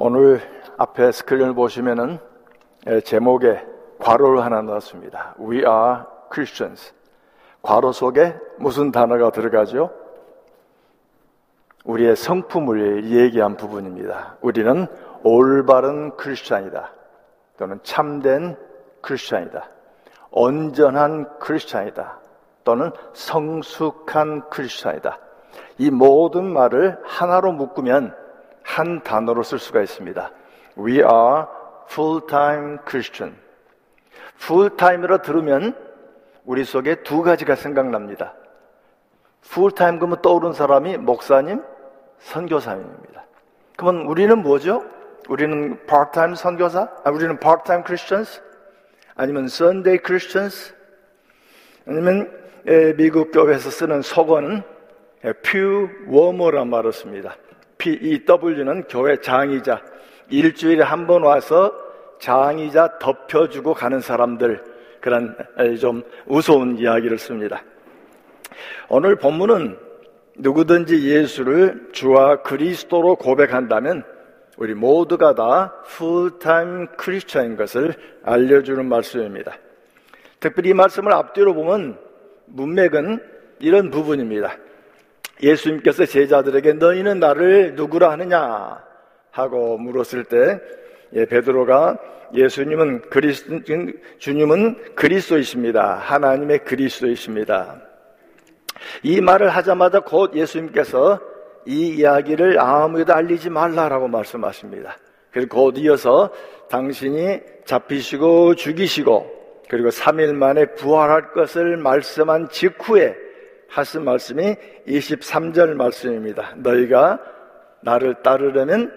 오늘 앞에 스크린을 보시면은 제목에 괄호를 하나 넣었습니다. We are Christians. 괄호 속에 무슨 단어가 들어가죠? 우리의 성품을 얘기한 부분입니다. 우리는 올바른 크리스찬이다. 또는 참된 크리스찬이다. 온전한 크리스찬이다. 또는 성숙한 크리스찬이다. 이 모든 말을 하나로 묶으면 한 단어로 쓸 수가 있습니다. We are full-time Christian. full-time으로 들으면 우리 속에 두 가지가 생각납니다. full-time 그러면 떠오른 사람이 목사님, 선교사님입니다. 그러면 우리는 뭐죠? 우리는 part-time 선교사? 아, 우리는 part-time Christians? 아니면 Sunday Christians? 아니면 미국 교회에서 쓰는 속어는 pew warmer란 말을 씁니다. PEW는 교회 장이자 일주일에 한 번 와서 장이자 덮여주고 가는 사람들 그런 좀 우스운 이야기를 씁니다. 오늘 본문은 누구든지 예수를 주와 그리스도로 고백한다면 우리 모두가 다 풀타임 크리스천인 것을 알려주는 말씀입니다. 특별히 이 말씀을 앞뒤로 보면 문맥은 이런 부분입니다. 예수님께서 제자들에게 너희는 나를 누구라 하느냐 하고 물었을 때 예, 베드로가 예수님은 그리스도 주님은 그리스도이십니다. 하나님의 그리스도이십니다. 이 말을 하자마자 곧 예수님께서 이 이야기를 아무에도 알리지 말라라고 말씀하십니다. 그리고 곧 이어서 당신이 잡히시고 죽이시고 그리고 3일 만에 부활할 것을 말씀한 직후에 하신 말씀이 23절 말씀입니다. 너희가 나를 따르려면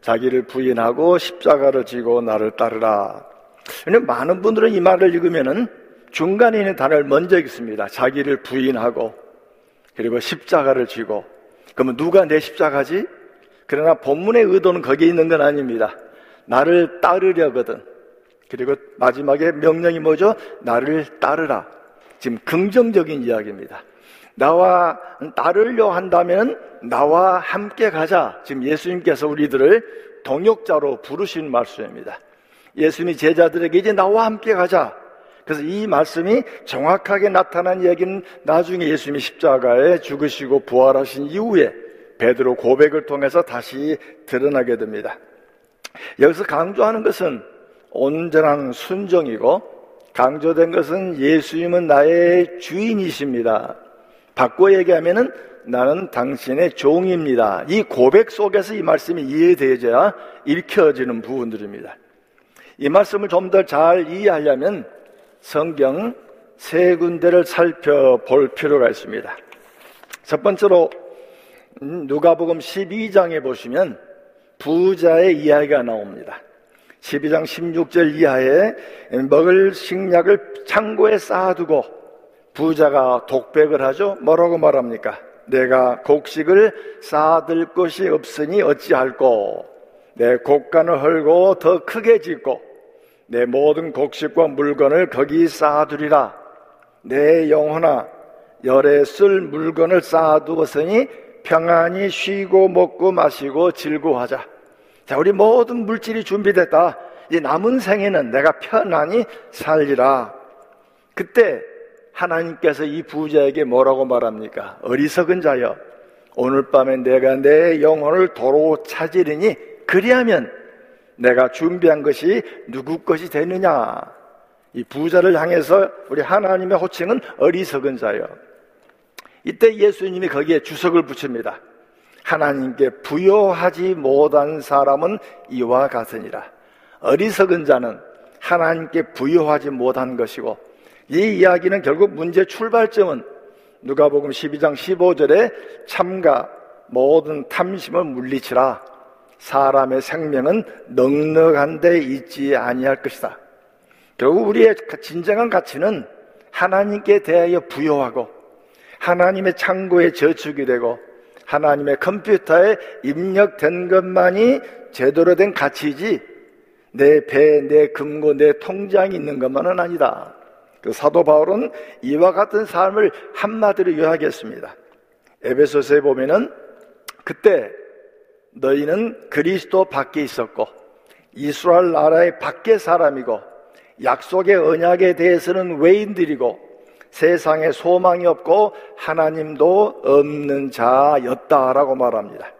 자기를 부인하고 십자가를 지고 나를 따르라. 근데 많은 분들은 이 말을 읽으면은 중간에 있는 단어를 먼저 읽습니다. 자기를 부인하고 그리고 십자가를 지고 그러면 누가 내 십자가지? 그러나 본문의 의도는 거기에 있는 건 아닙니다. 나를 따르려거든. 그리고 마지막에 명령이 뭐죠? 나를 따르라. 지금 긍정적인 이야기입니다. 나와 따르려 한다면 나와 함께 가자. 지금 예수님께서 우리들을 동역자로 부르신 말씀입니다. 예수님이 제자들에게 이제 나와 함께 가자. 그래서 이 말씀이 정확하게 나타난 얘기는 나중에 예수님이 십자가에 죽으시고 부활하신 이후에 베드로 고백을 통해서 다시 드러나게 됩니다. 여기서 강조하는 것은 온전한 순정이고 강조된 것은 예수님은 나의 주인이십니다. 바꿔 얘기하면은 나는 당신의 종입니다. 이 고백 속에서 이 말씀이 이해되어야 읽혀지는 부분들입니다. 이 말씀을 좀 더 잘 이해하려면 성경 세 군데를 살펴볼 필요가 있습니다. 첫 번째로 음, 누가복음 12장에 보시면 부자의 이야기가 나옵니다. 12장 16절 이하에 먹을 식량을 창고에 쌓아두고 부자가 독백을 하죠. 뭐라고 말합니까? 내가 곡식을 쌓아둘 것이 없으니 어찌할꼬? 내 곡간을 헐고 더 크게 짓고 내 모든 곡식과 물건을 거기 쌓아두리라. 내 영혼아 열에 쓸 물건을 쌓아두었으니 평안히 쉬고 먹고 마시고 즐거워하자. 자, 우리 모든 물질이 준비됐다. 이 남은 생에는 내가 편안히 살리라. 그때 하나님께서 이 부자에게 뭐라고 말합니까? 어리석은 자여, 오늘 밤에 내가 내 영혼을 도로 찾으리니 그리하면 내가 준비한 것이 누구 것이 되느냐? 이 부자를 향해서 우리 하나님의 호칭은 어리석은 자여. 이때 예수님이 거기에 주석을 붙입니다. 하나님께 부여하지 못한 사람은 이와 같으니라. 어리석은 자는 하나님께 부여하지 못한 것이고 이 이야기는 결국 문제 출발점은 누가복음 12장 15절에 참가 모든 탐심을 물리치라 사람의 생명은 넉넉한 데 있지 아니할 것이다. 결국 우리의 진정한 가치는 하나님께 대하여 부여하고 하나님의 창고에 저축이 되고 하나님의 컴퓨터에 입력된 것만이 제대로 된 가치이지 내 배, 내 금고, 내 통장이 있는 것만은 아니다. 그 사도 바울은 이와 같은 삶을 한마디로 요약했습니다. 에베소서에 보면은 그때 너희는 그리스도 밖에 있었고 이스라엘 나라의 밖에 사람이고 약속의 언약에 대해서는 외인들이고 세상에 소망이 없고 하나님도 없는 자였다라고 말합니다.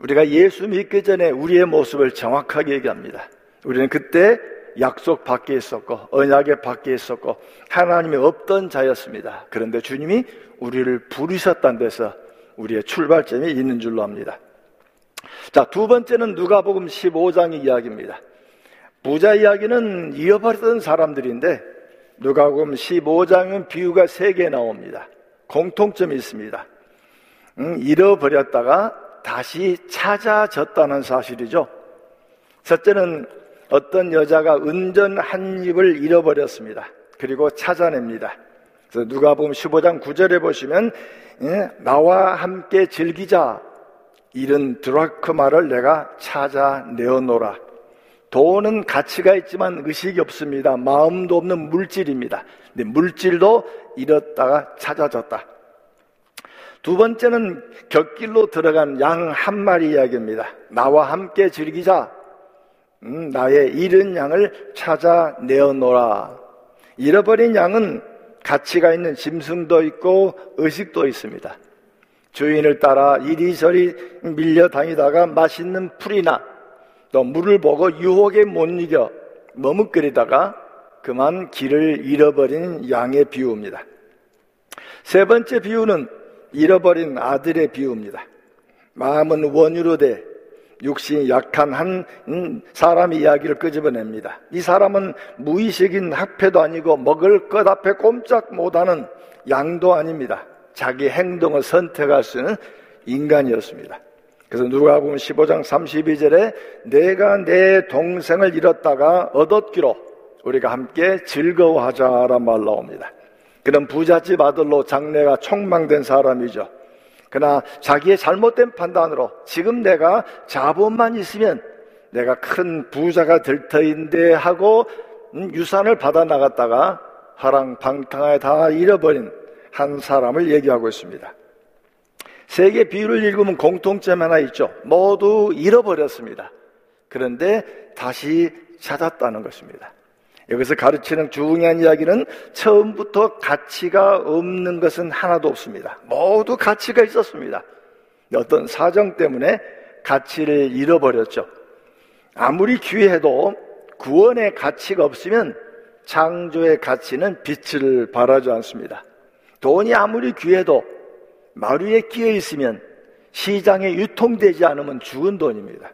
우리가 예수 믿기 전에 우리의 모습을 정확하게 얘기합니다. 우리는 그때 약속 밖에 있었고 언약의 밖에 있었고 하나님이 없던 자였습니다. 그런데 주님이 우리를 부르셨다는 데서 우리의 출발점이 있는 줄로 압니다. 자, 두 번째는 누가복음 15장의 이야기입니다. 부자 이야기는 잃어버렸던 사람들인데 누가복음 15장은 비유가 세 개 나옵니다. 공통점이 있습니다. 음, 잃어버렸다가 다시 찾아졌다는 사실이죠. 첫째는 어떤 여자가 은전 한 입을 잃어버렸습니다. 그리고 찾아냅니다. 그래서 누가복음 15장 9절에 보시면 예, 나와 함께 즐기자 이런 드라크마를 내가 찾아내어노라. 돈은 가치가 있지만 의식이 없습니다. 마음도 없는 물질입니다. 근데 물질도 잃었다가 찾아졌다. 두 번째는 곁길로 들어간 양 한 마리 이야기입니다. 나와 함께 즐기자. 음, 나의 잃은 양을 찾아 내어노라. 잃어버린 양은 가치가 있는 짐승도 있고 의식도 있습니다. 주인을 따라 이리저리 밀려 다니다가 맛있는 풀이나 또 물을 보고 유혹에 못 이겨 머뭇거리다가 그만 길을 잃어버린 양의 비유입니다. 세 번째 비유는 잃어버린 아들의 비유입니다. 마음은 원유로 돼 육신이 약한 한 음, 사람의 이야기를 끄집어냅니다. 이 사람은 무의식인 학패도 아니고 먹을 것 앞에 꼼짝 못하는 양도 아닙니다. 자기 행동을 선택할 수 있는 인간이었습니다. 그래서 누가복음 15장 32절에 내가 내 동생을 잃었다가 얻었기로 우리가 함께 즐거워하자란 말 나옵니다. 그런 부잣집 아들로 장래가 촉망된 사람이죠. 그러나 자기의 잘못된 판단으로 지금 내가 자본만 있으면 내가 큰 부자가 될 터인데 하고 음, 유산을 받아 나갔다가 하랑 방탕하에 다 잃어버린 한 사람을 얘기하고 있습니다. 세계 비유를 읽으면 공통점 하나 있죠. 모두 잃어버렸습니다. 그런데 다시 찾았다는 것입니다. 여기서 가르치는 중요한 이야기는 처음부터 가치가 없는 것은 하나도 없습니다. 모두 가치가 있었습니다. 어떤 사정 때문에 가치를 잃어버렸죠. 아무리 귀해도 구원의 가치가 없으면 창조의 가치는 빛을 발하지 않습니다. 돈이 아무리 귀해도 마루에 끼어 있으면 시장에 유통되지 않으면 죽은 돈입니다.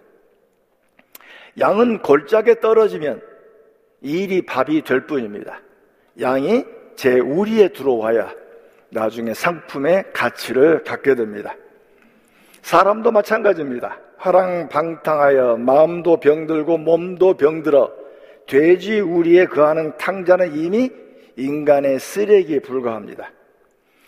양은 골짜기에 떨어지면 일이 밥이 될 뿐입니다. 양이 제 우리에 들어와야 나중에 상품의 가치를 갖게 됩니다. 사람도 마찬가지입니다. 화랑방탕하여 마음도 병들고 몸도 병들어 돼지 우리에 거하는 탕자는 이미 인간의 쓰레기에 불과합니다.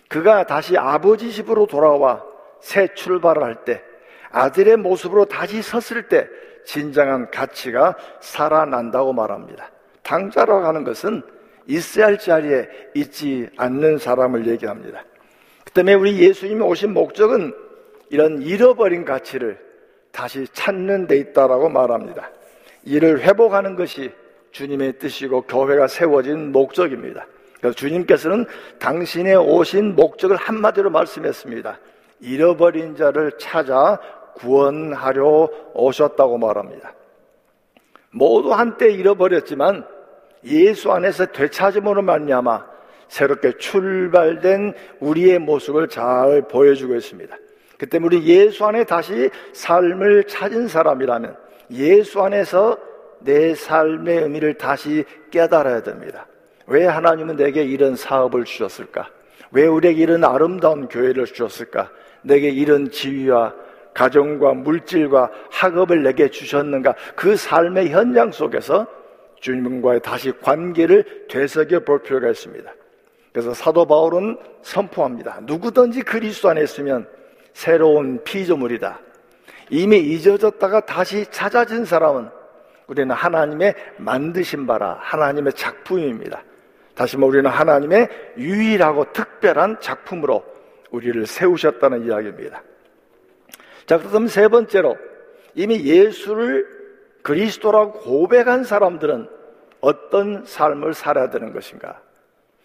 그가 다시 아버지 집으로 돌아와 새 출발을 할 때, 아들의 모습으로 다시 섰을 때, 진정한 가치가 살아난다고 말합니다. 당자라고 하는 것은 있어야 할 자리에 있지 않는 사람을 얘기합니다. 그 때문에 우리 예수님이 오신 목적은 이런 잃어버린 가치를 다시 찾는 데 있다라고 말합니다. 이를 회복하는 것이 주님의 뜻이고 교회가 세워진 목적입니다. 그래서 주님께서는 당신의 오신 목적을 한마디로 말씀했습니다. 잃어버린 자를 찾아 구원하려 오셨다고 말합니다. 모두 한때 잃어버렸지만 예수 안에서 되찾음으로 말미암아 새롭게 출발된 우리의 모습을 잘 보여주고 있습니다. 그때 우리 예수 안에 다시 삶을 찾은 사람이라면 예수 안에서 내 삶의 의미를 다시 깨달아야 됩니다. 왜 하나님은 내게 이런 사업을 주셨을까? 왜 우리에게 이런 아름다운 교회를 주셨을까? 내게 이런 지위와 가정과 물질과 학업을 내게 주셨는가? 그 삶의 현장 속에서 주님과의 다시 관계를 되새겨 볼 필요가 있습니다. 그래서 사도 바울은 선포합니다. 누구든지 그리스도 안에 있으면 새로운 피조물이다. 이미 잊어졌다가 다시 찾아진 사람은 우리는 하나님의 만드신 바라 하나님의 작품입니다. 다시 말해 우리는 하나님의 유일하고 특별한 작품으로 우리를 세우셨다는 이야기입니다. 자, 그럼 세 번째로 이미 예수를 그리스도라고 고백한 사람들은 어떤 삶을 살아야 되는 것인가?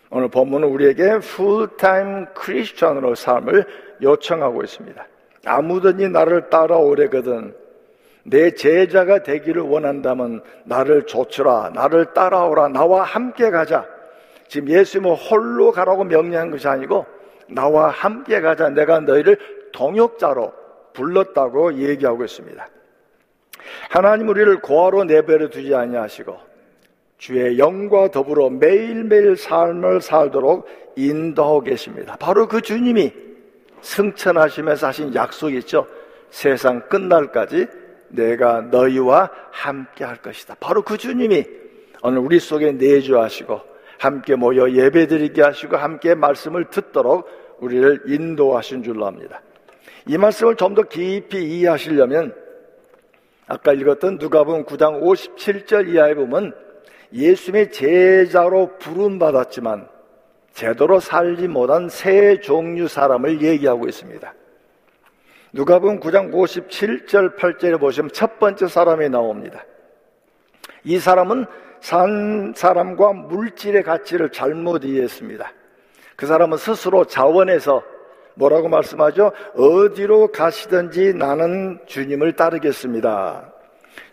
오늘 본문은 우리에게 풀타임 크리스천으로 삶을 요청하고 있습니다. 아무든지 나를 따라오래거든 내 제자가 되기를 원한다면 나를 좇으라 나를 따라오라 나와 함께 가자 지금 예수님은 홀로 가라고 명령한 것이 아니고 나와 함께 가자 내가 너희를 동역자로 불렀다고 얘기하고 있습니다 하나님 우리를 고아로 내버려 두지 아니하시고 주의 영과 더불어 매일매일 삶을 살도록 인도하고 계십니다. 바로 그 주님이 승천하시면서 하신 약속이 있죠. 세상 끝날까지 내가 너희와 함께 할 것이다. 바로 그 주님이 오늘 우리 속에 내주하시고 함께 모여 예배드리게 하시고 함께 말씀을 듣도록 우리를 인도하신 줄로 압니다. 이 말씀을 좀 더 깊이 이해하시려면 아까 읽었던 누가복음 9장 57절 이하에 보면 예수님의 제자로 부름받았지만 제대로 살지 못한 세 종류 사람을 얘기하고 있습니다. 누가복음 9장 57절 8절에 보시면 첫 번째 사람이 나옵니다. 이 사람은 산 사람과 물질의 가치를 잘못 이해했습니다. 그 사람은 스스로 자원해서 뭐라고 말씀하죠? 어디로 가시든지 나는 주님을 따르겠습니다.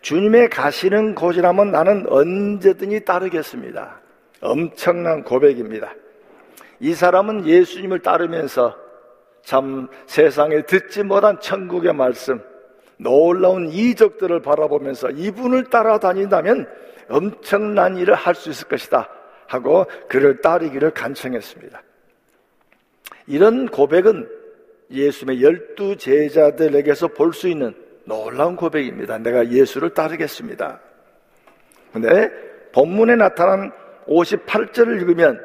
주님의 가시는 곳이라면 나는 언제든지 따르겠습니다. 엄청난 고백입니다. 이 사람은 예수님을 따르면서 참 세상에 듣지 못한 천국의 말씀, 놀라운 이적들을 바라보면서 이분을 따라다닌다면 엄청난 일을 할 수 있을 것이다 하고 그를 따르기를 간청했습니다. 이런 고백은 예수님의 열두 제자들에게서 볼 수 있는 놀라운 고백입니다. 내가 예수를 따르겠습니다. 근데 본문에 나타난 58절을 읽으면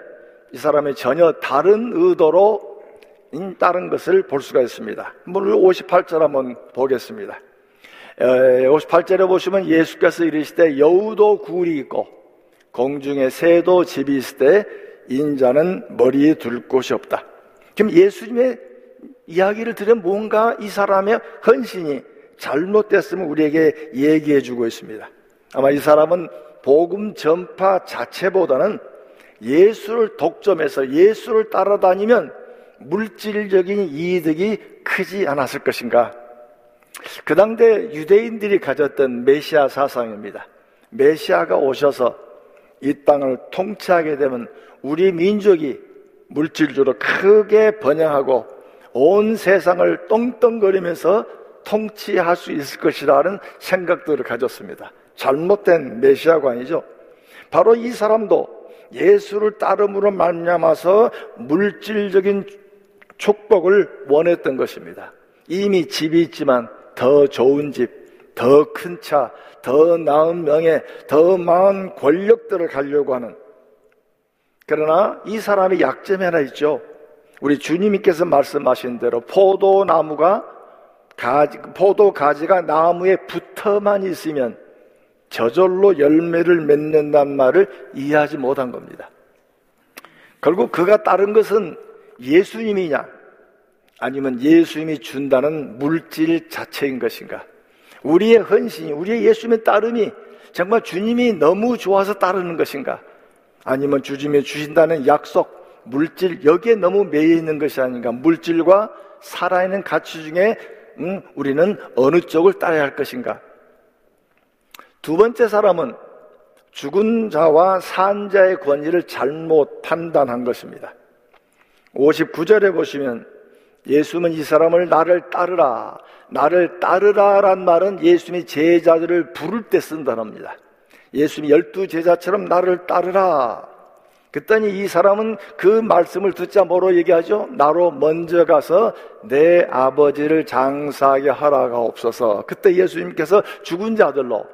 이 사람이 전혀 다른 의도로 따른 것을 볼 수가 있습니다. 물론 58절 한번 보겠습니다. 58절에 보시면 예수께서 이르시되 여우도 굴이 있고 공중에 새도 집이 있을 때 인자는 머리에 둘 곳이 없다. 그럼 예수님의 이야기를 들으면 뭔가 이 사람의 헌신이 잘못됐으면 우리에게 얘기해 주고 있습니다. 아마 이 사람은 복음 전파 자체보다는 예수를 독점해서 예수를 따라다니면 물질적인 이득이 크지 않았을 것인가? 그 당대 유대인들이 가졌던 메시아 사상입니다. 메시아가 오셔서 이 땅을 통치하게 되면 우리 민족이 물질적으로 크게 번영하고 온 세상을 똥똥거리면서 통치할 수 있을 것이라는 생각들을 가졌습니다. 잘못된 메시아관이죠. 바로 이 사람도 예수를 따름으로 말미암아서 물질적인 축복을 원했던 것입니다. 이미 집이 있지만 더 좋은 집, 더 큰 차, 더 나은 명예, 더 많은 권력들을 가려고 하는 그러나 이 사람의 약점이 하나 있죠. 우리 주님께서 말씀하신 대로 포도나무가 가지, 포도 가지가 나무에 붙어만 있으면 저절로 열매를 맺는단 말을 이해하지 못한 겁니다. 결국 그가 따른 것은 예수님이냐 아니면 예수님이 준다는 물질 자체인 것인가? 우리의 헌신이, 우리의 예수님의 따름이 정말 주님이 너무 좋아서 따르는 것인가? 아니면 주님이 주신다는 약속, 물질, 여기에 너무 매여 있는 것이 아닌가? 물질과 살아있는 가치 중에 음, 우리는 어느 쪽을 따라야 할 것인가? 두 번째 사람은 죽은 자와 산 자의 권위를 잘못 판단한 것입니다. 59절에 보시면 예수는 이 사람을 나를 따르라, 나를 따르라란 말은 예수님이 제자들을 부를 때 쓴 단어입니다. 예수님이 열두 제자처럼 나를 따르라. 그랬더니 이 사람은 그 말씀을 듣자 뭐로 얘기하죠? 나로 먼저 가서 내 아버지를 장사하게 하라가 없어서 그때 예수님께서 죽은 자들로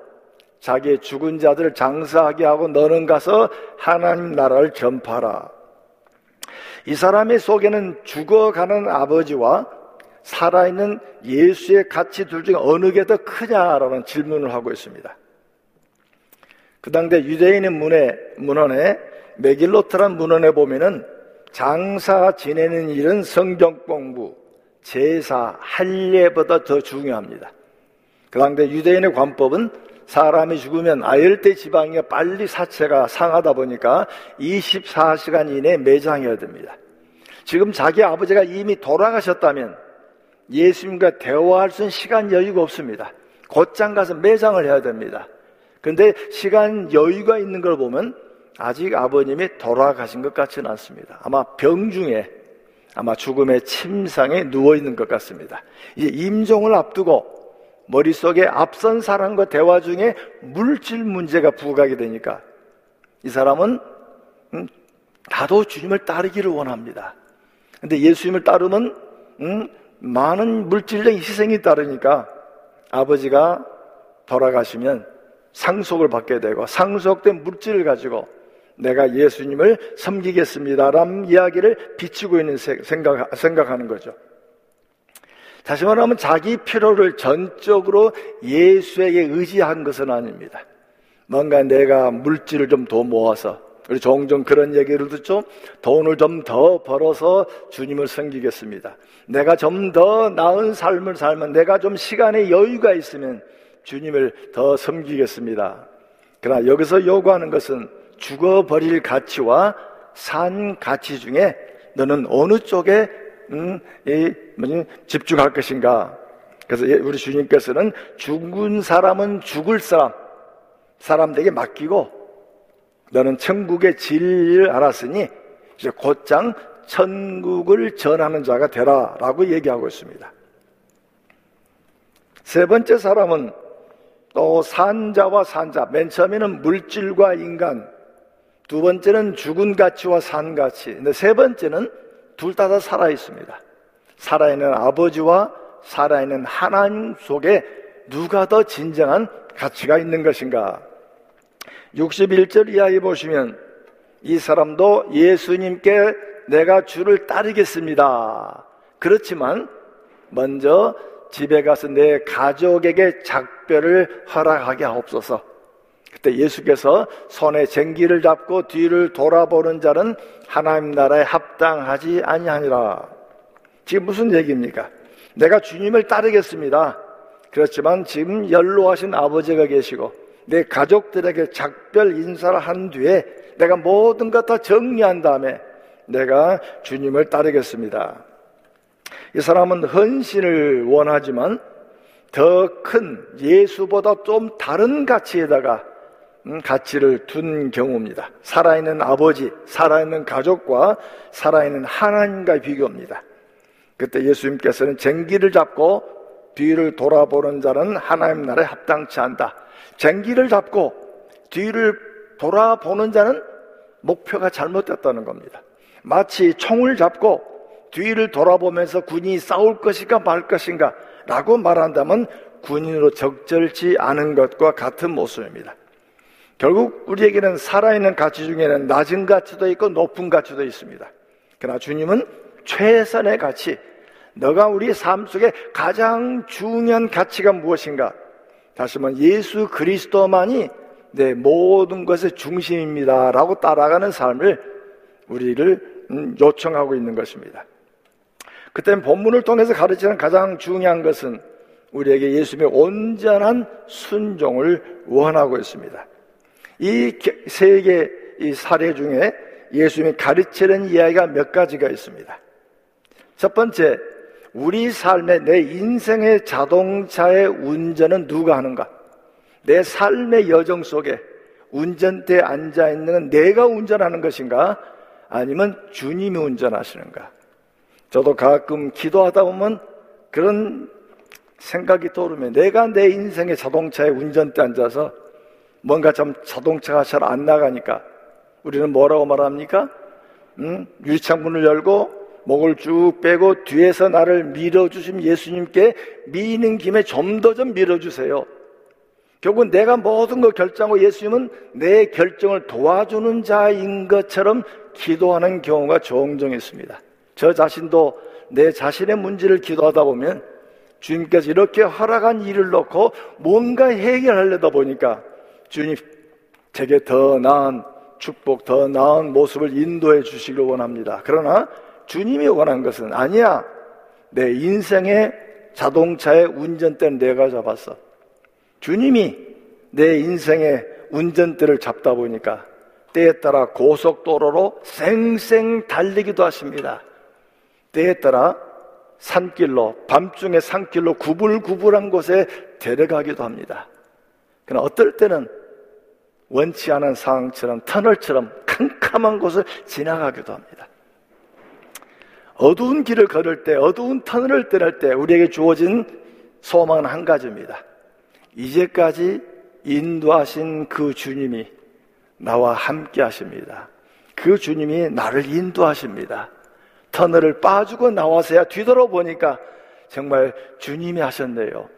자기의 죽은 자들을 장사하게 하고 너는 가서 하나님 나라를 전파라. 이 사람의 속에는 죽어가는 아버지와 살아있는 예수의 가치 둘 중에 어느 게 더 크냐라는 질문을 하고 있습니다. 그 당대 유대인의 문에, 문헌에 메길로트란 문헌에 보면은 장사 지내는 일은 성경 공부, 제사, 할례보다 더 중요합니다. 그 당대 유대인의 관법은 사람이 죽으면 아열대 지방이 빨리 사체가 상하다 보니까 24시간 이내 매장해야 됩니다. 지금 자기 아버지가 이미 돌아가셨다면 예수님과 대화할 수 있는 시간 여유가 없습니다. 곧장 가서 매장을 해야 됩니다. 근데 시간 여유가 있는 걸 보면 아직 아버님이 돌아가신 것 같지는 않습니다. 아마 병 중에 아마 죽음의 침상에 누워 있는 것 같습니다. 이제 임종을 앞두고 머릿속에 앞선 사람과 대화 중에 물질 문제가 부각이 되니까 이 사람은 음, 나도 주님을 따르기를 원합니다. 근데 예수님을 따르면 음, 많은 물질적인 희생이 따르니까 아버지가 돌아가시면 상속을 받게 되고 상속된 물질을 가지고 내가 예수님을 섬기겠습니다라는 이야기를 비추고 있는 생각, 생각하는 거죠. 다시 말하면 자기 필요를 전적으로 예수에게 의지한 것은 아닙니다. 뭔가 내가 물질을 좀 더 모아서 우리 종종 그런 얘기를 듣죠. 돈을 좀 더 벌어서 주님을 섬기겠습니다. 내가 좀 더 나은 삶을 살면 내가 좀 시간의 여유가 있으면 주님을 더 섬기겠습니다. 그러나 여기서 요구하는 것은 죽어버릴 가치와 산 가치 중에 너는 어느 쪽에 음, 이, 뭐지, 집중할 것인가? 그래서 예, 우리 주님께서는 죽은 사람은 죽을 사람, 사람들에게 맡기고 너는 천국의 진리를 알았으니 이제 곧장 천국을 전하는 자가 되라 라고 얘기하고 있습니다. 세 번째 사람은 또 산자와 산자. 맨 처음에는 물질과 인간. 두 번째는 죽은 가치와 산 가치. 근데 세 번째는 둘 다 다 살아 있습니다. 살아있는 아버지와 살아있는 하나님 속에 누가 더 진정한 가치가 있는 것인가? 61절 이하에 보시면 이 사람도 예수님께 내가 주를 따르겠습니다. 그렇지만 먼저 집에 가서 내 가족에게 작별을 허락하게 하옵소서. 그때 예수께서 손에 쟁기를 잡고 뒤를 돌아보는 자는 하나님 나라에 합당하지 아니하니라. 지금 무슨 얘기입니까? 내가 주님을 따르겠습니다. 그렇지만 지금 연로하신 아버지가 계시고 내 가족들에게 작별 인사를 한 뒤에 내가 모든 것 다 정리한 다음에 내가 주님을 따르겠습니다. 이 사람은 헌신을 원하지만 더 큰 예수보다 좀 다른 가치에다가 음, 가치를 둔 경우입니다. 살아있는 아버지, 살아있는 가족과 살아있는 하나님과의 비교입니다. 그때 예수님께서는 쟁기를 잡고 뒤를 돌아보는 자는 하나님 나라에 합당치 않다. 쟁기를 잡고 뒤를 돌아보는 자는 목표가 잘못됐다는 겁니다. 마치 총을 잡고 뒤를 돌아보면서 군이 싸울 것인가 말 것인가 라고 말한다면 군인으로 적절치 않은 것과 같은 모습입니다. 결국 우리에게는 살아있는 가치 중에는 낮은 가치도 있고 높은 가치도 있습니다. 그러나 주님은 최선의 가치, 너가 우리 삶 속에 가장 중요한 가치가 무엇인가? 다시 한번 예수 그리스도만이 내 모든 것의 중심입니다. 라고 따라가는 삶을 우리를 음, 요청하고 있는 것입니다. 그때 본문을 통해서 가르치는 가장 중요한 것은 우리에게 예수님의 온전한 순종을 원하고 있습니다. 이 세 개의 사례 중에 예수님이 가르치는 이야기가 몇 가지가 있습니다. 첫 번째, 우리 삶의 내 인생의 자동차의 운전은 누가 하는가? 내 삶의 여정 속에 운전대에 앉아 있는 내가 운전하는 것인가? 아니면 주님이 운전하시는가? 저도 가끔 기도하다 보면 그런 생각이 떠오르면 내가 내 인생의 자동차에 운전대 앉아서 뭔가 좀 자동차가 잘 안 나가니까 우리는 뭐라고 말합니까? 음, 유리창문을 열고 목을 쭉 빼고 뒤에서 나를 밀어주신 예수님께 미는 김에 좀 더좀 좀 밀어주세요. 결국 내가 모든 걸 결정하고 예수님은 내 결정을 도와주는 자인 것처럼 기도하는 경우가 종종 있습니다. 저 자신도 내 자신의 문제를 기도하다 보면 주님께서 이렇게 허락한 일을 놓고 뭔가 해결하려다 보니까 주님 제게 더 나은 축복, 더 나은 모습을 인도해 주시길 원합니다. 그러나 주님이 원한 것은 아니야. 내 인생의 자동차의 운전대는 내가 잡았어. 주님이 내 인생의 운전대를 잡다 보니까 때에 따라 고속도로로 쌩쌩 달리기도 하십니다. 때에 따라 산길로, 밤중에 산길로 구불구불한 곳에 데려가기도 합니다. 그러나 어떨 때는 원치 않은 상황처럼 터널처럼 캄캄한 곳을 지나가기도 합니다. 어두운 길을 걸을 때, 어두운 터널을 떠날 때 우리에게 주어진 소망은 한 가지입니다. 이제까지 인도하신 그 주님이 나와 함께 하십니다. 그 주님이 나를 인도하십니다. 터널을 빠지고 나와서야 뒤돌아보니까 정말 주님이 하셨네요.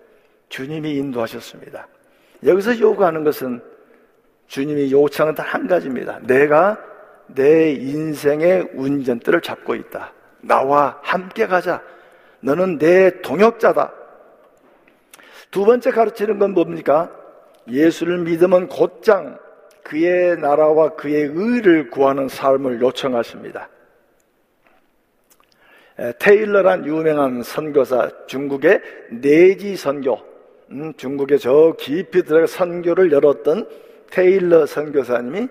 주님이 인도하셨습니다. 여기서 요구하는 것은 주님이 요청은 단한 가지입니다. 내가 내 인생의 운전대를 잡고 있다. 나와 함께 가자. 너는 내 동역자다. 두 번째 가르치는 건 뭡니까? 예수를 믿으면 곧장 그의 나라와 그의 의를 구하는 삶을 요청하십니다. 테일러란 유명한 선교사, 중국의 내지 선교, 음, 중국에 저 깊이 들어가 선교를 열었던 테일러 선교사님이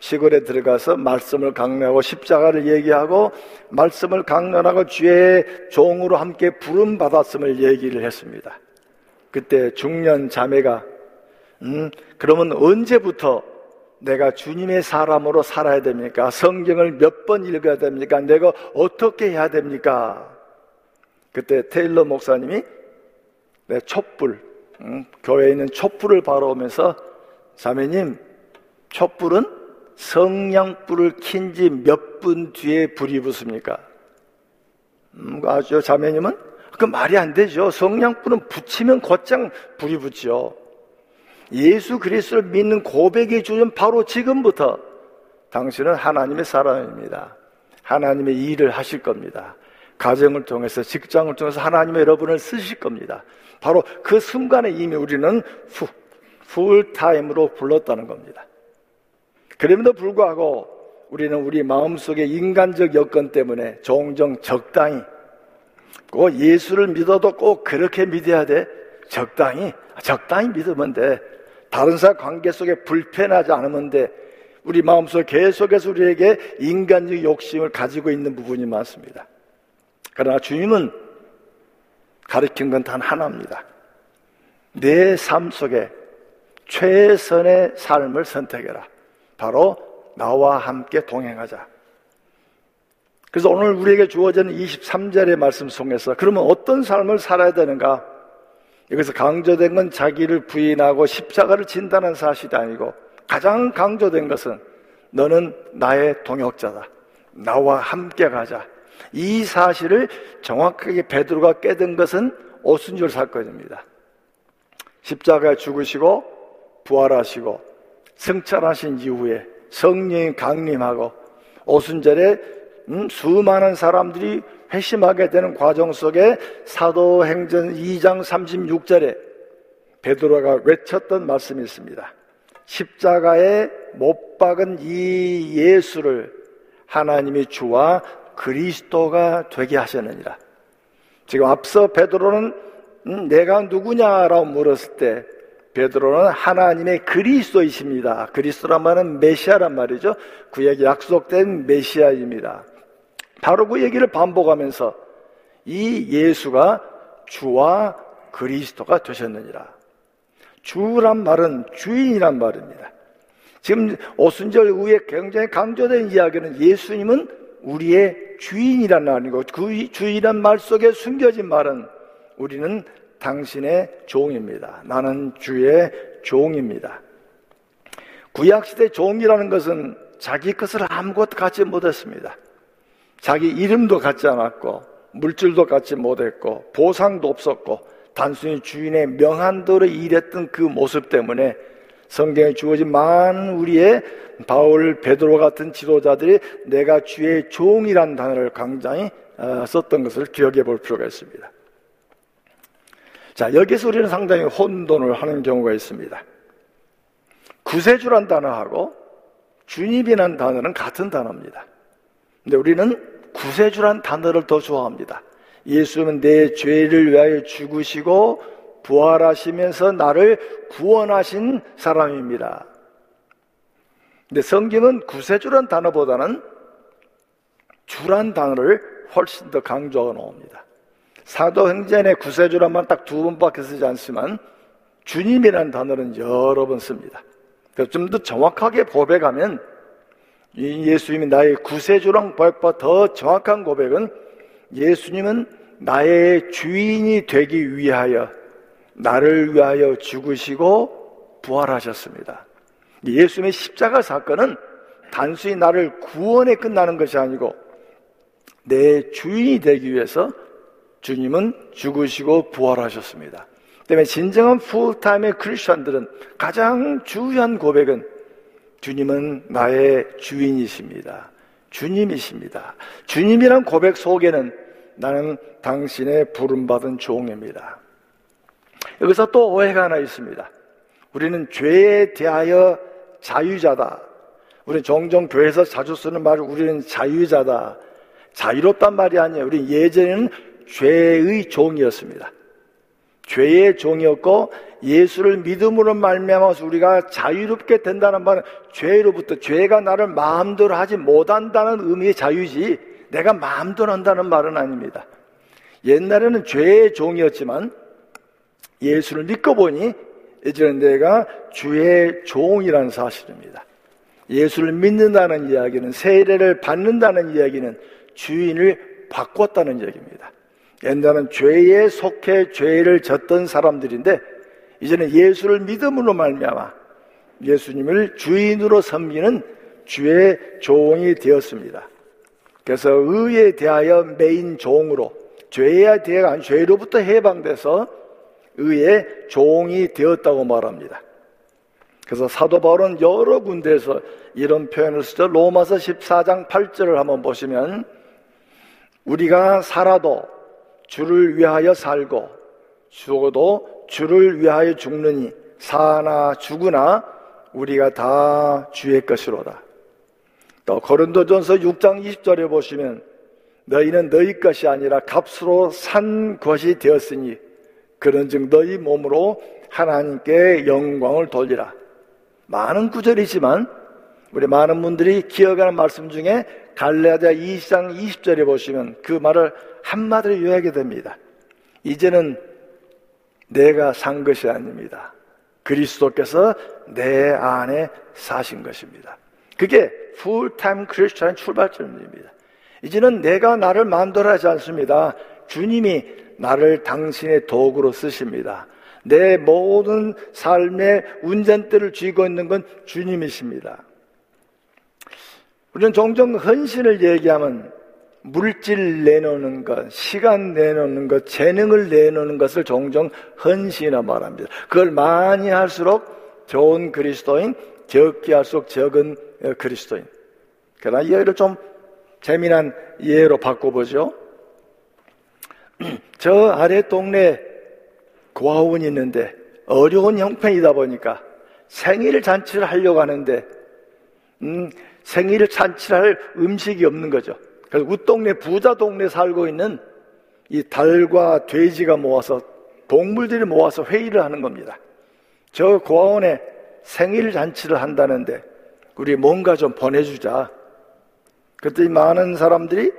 시골에 들어가서 말씀을 강론하고 십자가를 얘기하고 말씀을 강론하고 주의 종으로 함께 부름 받았음을 얘기를 했습니다. 그때 중년 자매가 음, 그러면 언제부터 내가 주님의 사람으로 살아야 됩니까? 성경을 몇 번 읽어야 됩니까? 내가 어떻게 해야 됩니까? 그때 테일러 목사님이 내 촛불, 음, 교회에 있는 촛불을 바라오면서 자매님, 촛불은 성냥불을 킨 지 몇 분 뒤에 불이 붙습니까? 음, 아주 자매님은 그 말이 안 되죠. 성냥불은 붙이면 곧장 불이 붙죠. 예수 그리스도를 믿는 고백의 주는 바로 지금부터 당신은 하나님의 사람입니다. 하나님의 일을 하실 겁니다. 가정을 통해서 직장을 통해서 하나님의 여러분을 쓰실 겁니다. 바로 그 순간에 이미 우리는 후, 풀타임으로 불렀다는 겁니다. 그럼에도 불구하고 우리는 우리 마음속의 인간적 여건 때문에 종종 적당히 꼭 예수를 믿어도 꼭 그렇게 믿어야 돼. 적당히, 적당히 믿으면 돼. 다른 사람 관계 속에 불편하지 않으면 돼. 우리 마음속 계속해서 우리에게 인간적 욕심을 가지고 있는 부분이 많습니다. 그러나 주님은 가르친 건 단 하나입니다. 내 삶 속에 최선의 삶을 선택해라. 바로 나와 함께 동행하자. 그래서 오늘 우리에게 주어진 23절의 말씀 속에서 그러면 어떤 삶을 살아야 되는가? 여기서 강조된 건 자기를 부인하고 십자가를 진다는 사실이 아니고 가장 강조된 것은 너는 나의 동역자다. 나와 함께 가자. 이 사실을 정확하게 베드로가 깨든 것은 오순절 사건입니다. 십자가에 죽으시고 부활하시고 승천하신 이후에 성령이 강림하고 오순절에 음, 수많은 사람들이 회심하게 되는 과정 속에 사도행전 2장 36절에 베드로가 외쳤던 말씀이 있습니다. 십자가에 못 박은 이 예수를 하나님이 주와 그리스도가 되게 하셨느니라. 지금 앞서 베드로는 음, 내가 누구냐라고 물었을 때 베드로는 하나님의 그리스도이십니다. 그리스도란 말은 메시아란 말이죠. 그에게 약속된 메시아입니다. 바로 그 얘기를 반복하면서 이 예수가 주와 그리스도가 되셨느니라. 주란 말은 주인이란 말입니다. 지금 오순절 후에 굉장히 강조된 이야기는 예수님은 우리의 주인이란 말이고 그 주인이란 말 속에 숨겨진 말은 우리는 당신의 종입니다. 나는 주의 종입니다. 구약시대 종이라는 것은 자기 것을 아무것도 갖지 못했습니다. 자기 이름도 갖지 않았고, 물질도 갖지 못했고, 보상도 없었고, 단순히 주인의 명한도로 일했던 그 모습 때문에 성경에 주어진 많은 우리의 바울, 베드로 같은 지도자들이 내가 주의 종이란 단어를 굉장히 어, 썼던 것을 기억해 볼 필요가 있습니다. 자, 여기서 우리는 상당히 혼돈을 하는 경우가 있습니다. 구세주란 단어하고 주님이란 단어는 같은 단어입니다. 근데 우리는 구세주란 단어를 더 좋아합니다. 예수는 내 죄를 위하여 죽으시고 부활하시면서 나를 구원하신 사람입니다. 근데 성경은 구세주란 단어보다는 주란 단어를 훨씬 더 강조하고 나옵니다. 사도행전에 구세주란 말 딱 두 번밖에 쓰지 않지만 주님이라는 단어는 여러 번 씁니다. 좀 더 정확하게 고백하면 예수님이 나의 구세주랑 고백보다 더 정확한 고백은 예수님은 나의 주인이 되기 위하여 나를 위하여 죽으시고 부활하셨습니다. 예수님의 십자가 사건은 단순히 나를 구원에 끝나는 것이 아니고 내 주인이 되기 위해서 주님은 죽으시고 부활하셨습니다. 때문에 진정한 풀타임의 크리스천들은 가장 중요한 고백은 주님은 나의 주인이십니다. 주님이십니다. 주님이란 고백 속에는 나는 당신의 부름받은 종입니다. 여기서 또 오해가 하나 있습니다. 우리는 죄에 대하여 자유자다. 우리는 종종 교회에서 자주 쓰는 말을 우리는 자유자다. 자유롭단 말이 아니에요. 우리 예전에는 죄의 종이었습니다. 죄의 종이었고 예수를 믿음으로 말미암아서 우리가 자유롭게 된다는 말은 죄로부터 죄가 나를 마음대로 하지 못한다는 의미의 자유지 내가 마음대로 한다는 말은 아닙니다. 옛날에는 죄의 종이었지만 예수를 믿고 보니 이제는 내가 주의 종이라는 사실입니다. 예수를 믿는다는 이야기는 세례를 받는다는 이야기는 주인을 바꿨다는 얘기입니다. 옛날은 죄에 속해 죄를 졌던 사람들인데 이제는 예수를 믿음으로 말미암아 예수님을 주인으로 섬기는 주의 종이 되었습니다. 그래서 의에 대하여 메인 종으로 죄에 대한 죄로부터 해방돼서 의의 종이 되었다고 말합니다. 그래서 사도 바울은 여러 군데에서 이런 표현을 쓰죠. 로마서 14장 8절을 한번 보시면 우리가 살아도 주를 위하여 살고 죽어도 주를 위하여 죽느니 사나 죽으나 우리가 다 주의 것이로다. 또 고린도전서 6장 20절에 보시면 너희는 너희 것이 아니라 값으로 산 것이 되었으니 그런즉 너희 몸으로 하나님께 영광을 돌리라. 많은 구절이지만 우리 많은 분들이 기억하는 말씀 중에 갈레아자 2장 20절에 보시면 그 말을 한마디로 요약하게 됩니다. 이제는 내가 산 것이 아닙니다. 그리스도께서 내 안에 사신 것입니다. 그게 풀타임 크리스천 출발점입니다. 이제는 내가 나를 만들어 하지 않습니다. 주님이 나를 당신의 도구로 쓰십니다. 내 모든 삶의 운전대를 쥐고 있는 건 주님이십니다. 우리는 종종 헌신을 얘기하면 물질 내놓는 것, 시간 내놓는 것, 재능을 내놓는 것을 종종 헌신이라 말합니다. 그걸 많이 할수록 좋은 그리스도인, 적게 할수록 적은 그리스도인. 그러나 이해를 좀 재미난 예로 바꿔보죠. 저 아래 동네 고아원이 있는데 어려운 형편이다 보니까 생일 잔치를 하려고 하는데 음, 생일 잔치를 할 음식이 없는 거죠. 웃동네 부자 동네 살고 있는 이 달과 돼지가 모아서 동물들이 모아서 회의를 하는 겁니다. 저 고아원에 생일 잔치를 한다는데 우리 뭔가 좀 보내주자. 그랬더니 많은 사람들이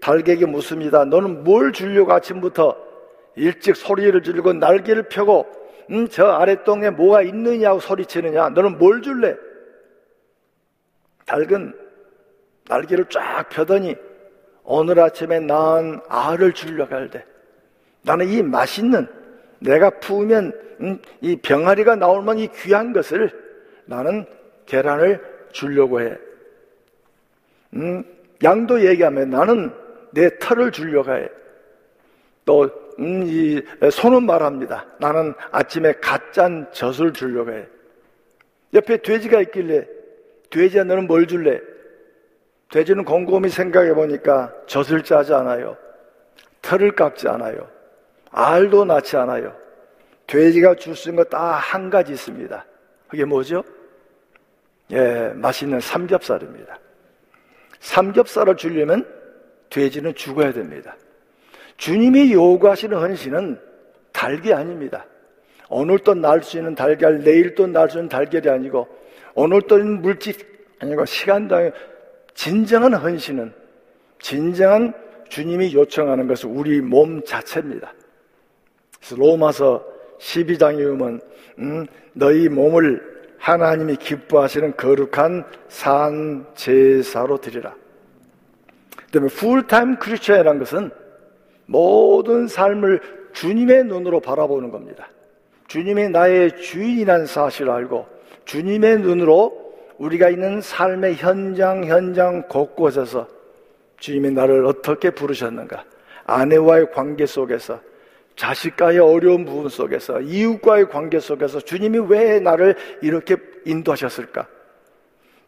달객이 묻습니다. 너는 뭘 주려고 아침부터 일찍 소리를 지르고 날개를 펴고 음, 저 아랫동에 뭐가 있느냐고 소리치느냐. 너는 뭘 줄래? 닭은 날개를 쫙 펴더니 오늘 아침에 낳은 알을 주려고 할 때 나는 이 맛있는 내가 부으면 음, 이 병아리가 나오면 이 귀한 것을 나는 계란을 주려고 해. 음, 양도 얘기하면 나는 내 털을 주려고 해. 또, 음, 이, 손은 말합니다. 나는 아침에 갓짠 젖을 주려고 해. 옆에 돼지가 있길래 돼지야 너는 뭘 줄래? 돼지는 곰곰이 생각해 보니까 젖을 짜지 않아요. 털을 깎지 않아요. 알도 낳지 않아요. 돼지가 줄 수 있는 거딱한 가지 있습니다. 그게 뭐죠? 예, 맛있는 삼겹살입니다. 삼겹살을 주려면 돼지는 죽어야 됩니다. 주님이 요구하시는 헌신은 달기 아닙니다. 오늘 또 날 수 있는 달걀, 내일 또 날 수 있는 달걀이 아니고, 오늘 또 물질 아니고 시간당 진정한 헌신은 진정한 주님이 요청하는 것은 우리 몸 자체입니다. 로마서 12장에 보면 음, 너희 몸을 하나님이 기뻐하시는 거룩한 산 제사로 드리라. 그다음에 풀타임 크리스천이라는 것은 모든 삶을 주님의 눈으로 바라보는 겁니다. 주님이 나의 주인이라는 사실을 알고 주님의 눈으로 우리가 있는 삶의 현장 현장 곳곳에서 주님이 나를 어떻게 부르셨는가? 아내와의 관계 속에서 자식과의 어려운 부분 속에서 이웃과의 관계 속에서 주님이 왜 나를 이렇게 인도하셨을까?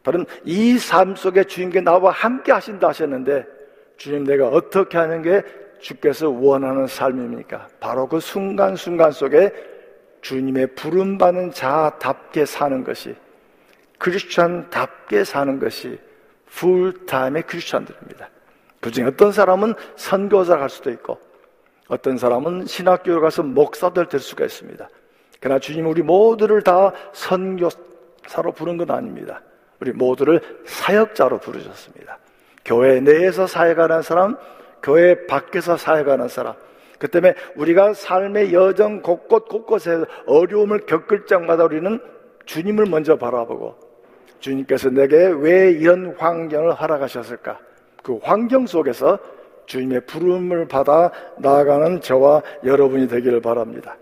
다른 이 삶 속에 주님께 나와 함께 하신다 하셨는데 주님 내가 어떻게 하는 게 주께서 원하는 삶입니까? 바로 그 순간순간 속에 주님의 부름받는 자답게 사는 것이 크리스천답게 사는 것이 풀타임의 크리스천들입니다. 그 중에 어떤 사람은 선교사 갈 수도 있고 어떤 사람은 신학교를 가서 목사들 될 수가 있습니다. 그러나 주님 우리 모두를 다 선교사로 부른 건 아닙니다. 우리 모두를 사역자로 부르셨습니다. 교회 내에서 사역하는 사람, 교회 밖에서 사역하는 사람. 그 때문에 우리가 삶의 여정 곳곳 곳곳에 어려움을 겪을 적마다 우리는 주님을 먼저 바라보고 주님께서 내게 왜 이런 환경을 허락하셨을까? 그 환경 속에서 주님의 부름을 받아 나아가는 저와 여러분이 되기를 바랍니다.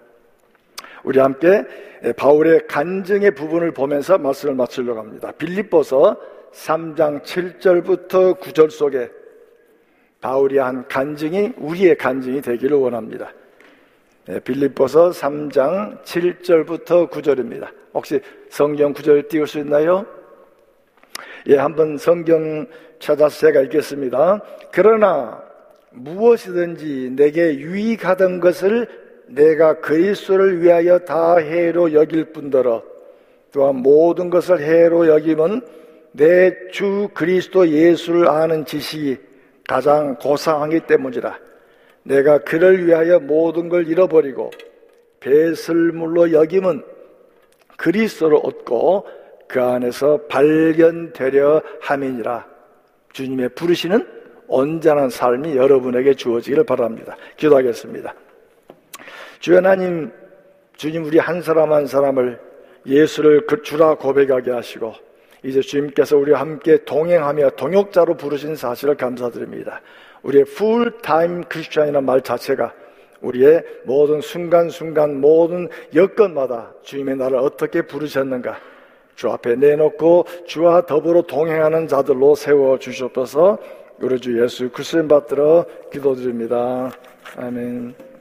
우리 함께 바울의 간증의 부분을 보면서 말씀을 마치려고 합니다. 빌립보서 3장 7절부터 9절 속에 바울이 한 간증이 우리의 간증이 되기를 원합니다. 빌립보서 3장 7절부터 9절입니다. 혹시 성경 9절 띄울 수 있나요? 예, 한번 성경 찾아서 제가 읽겠습니다. 그러나 무엇이든지 내게 유익하던 것을 내가 그리스도를 위하여 다 해로 여길 뿐더러 또한 모든 것을 해로 여기면 내주 그리스도 예수를 아는 지식이 가장 고상하기 때문이라 내가 그를 위하여 모든 걸 잃어버리고 배설물로 여김은 그리스도를 얻고 그 안에서 발견되려 함이니라 주님의 부르시는 온전한 삶이 여러분에게 주어지기를 바랍니다. 기도하겠습니다. 주 하나님, 주님 우리 한 사람 한 사람을 예수를 그 주라 고백하게 하시고 이제 주님께서 우리와 함께 동행하며 동역자로 부르신 사실을 감사드립니다. 우리의 풀타임 크리스천이라는 말 자체가 우리의 모든 순간순간 모든 여건마다 주님의 나를 어떻게 부르셨는가 주 앞에 내놓고 주와 더불어 동행하는 자들로 세워 주셨옵소서 우리 주 예수 그리스도 받들어 기도드립니다. 아멘.